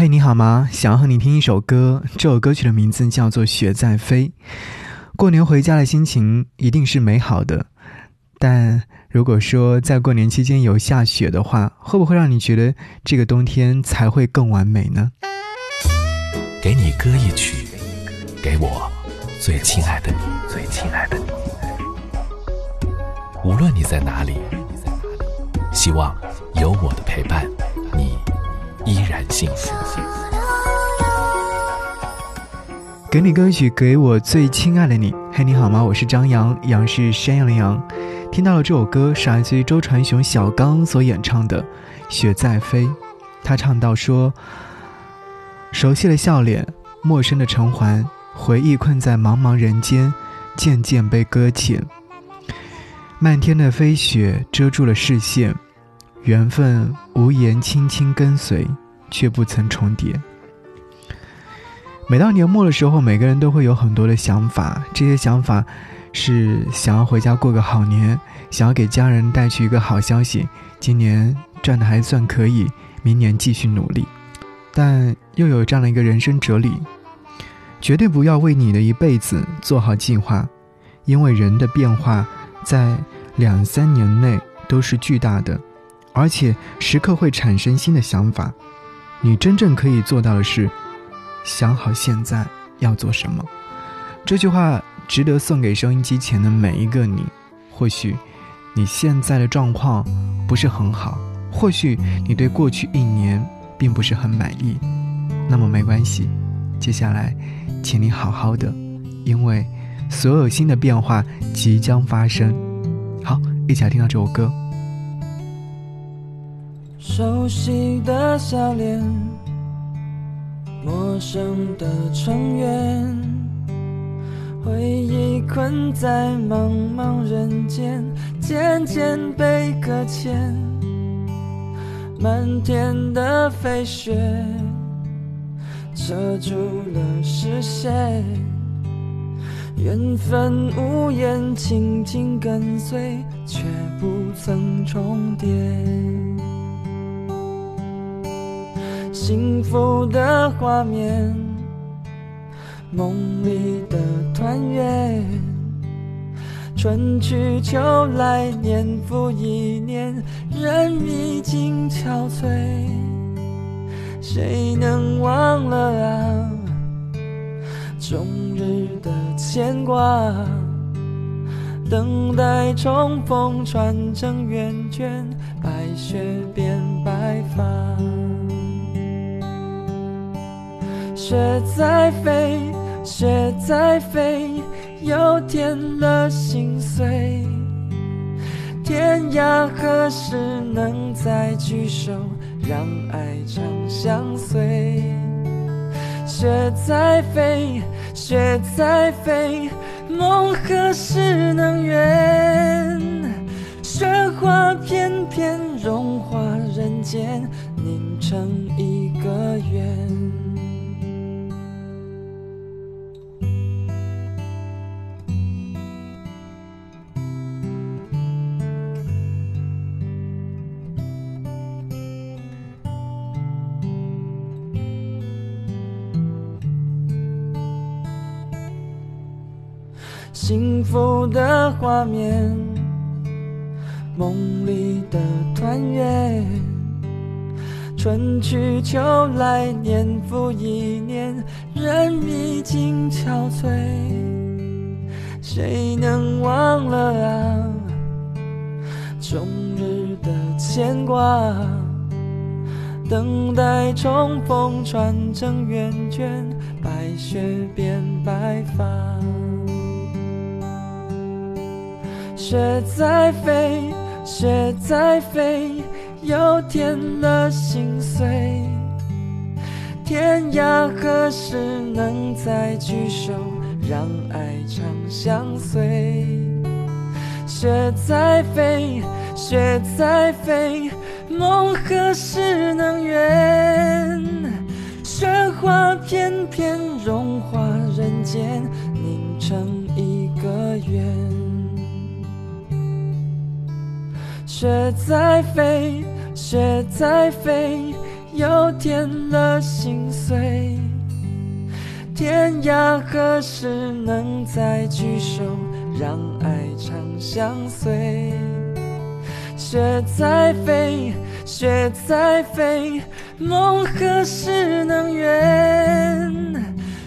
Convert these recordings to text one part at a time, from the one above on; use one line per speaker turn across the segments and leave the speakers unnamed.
嘿，你好吗？想要和你听一首歌，这首歌曲的名字叫做《雪在飞》。过年回家的心情一定是美好的，但如果说在过年期间有下雪的话，会不会让你觉得这个冬天才会更完美呢？
给你歌一曲，给我最亲爱的你，最亲爱的你。无论你在哪里，希望有我的陪伴，依然幸福。
给你歌曲，给我最亲爱的你。嘿，你好吗？我是张扬，杨是山羊的羊。听到了这首歌，是来自于周传雄、小刚所演唱的《雪在飞》。他唱到说：“熟悉的笑脸，陌生的城环，回忆困在茫茫人间，渐渐被搁浅。漫天的飞雪遮住了视线。”缘分无言，轻轻跟随，却不曾重叠。每到年末的时候，每个人都会有很多的想法，这些想法是想要回家过个好年，想要给家人带去一个好消息，今年赚的还算可以，明年继续努力。但又有这样的一个人生哲理：绝对不要为你的一辈子做好计划，因为人的变化在两三年内都是巨大的。而且时刻会产生新的想法，你真正可以做到的是，想好现在要做什么。这句话值得送给收音机前的每一个你。或许你现在的状况不是很好，或许你对过去一年并不是很满意，那么没关系，接下来，请你好好的，因为所有新的变化即将发生。好，一起来听到这首歌。
熟悉的笑脸，陌生的城垣，回忆困在茫茫人间，渐渐被搁浅。漫天的飞雪，遮住了视线。缘分无言，轻轻跟随，却不曾重叠。幸福的画面，梦里的团圆，春去秋来，年复一年，人已经憔悴，谁能忘了啊？终日的牵挂，等待重逢，传承圆圈，白雪变白发。雪在飞，雪在飞，又添了心碎。天涯何时能再聚首，让爱长相随？雪在飞，雪在飞，梦何时能圆？雪花片片融化人间，凝成一个圆。幸福的画面，梦里的团圆，春去秋来，年复一年，人已经憔悴，谁能忘了啊？终日的牵挂，等待重逢，传承圆圈，白雪变白发。雪在飞，雪在飞，又添了心碎。天涯何时能再聚首，让爱长相随？雪在飞，雪在飞，梦何时能圆？雪花片片融化人间，凝成一个圆。雪在飞，雪在飞，又添了心碎。天涯何时能再聚首，让爱长相随？雪在飞，雪在飞，梦何时能圆？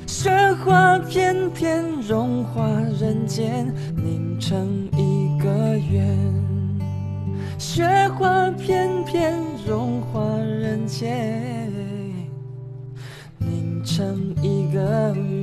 雪花片片融化人间，凝成一个圆。雪花片片融化人间。凝成一个雨。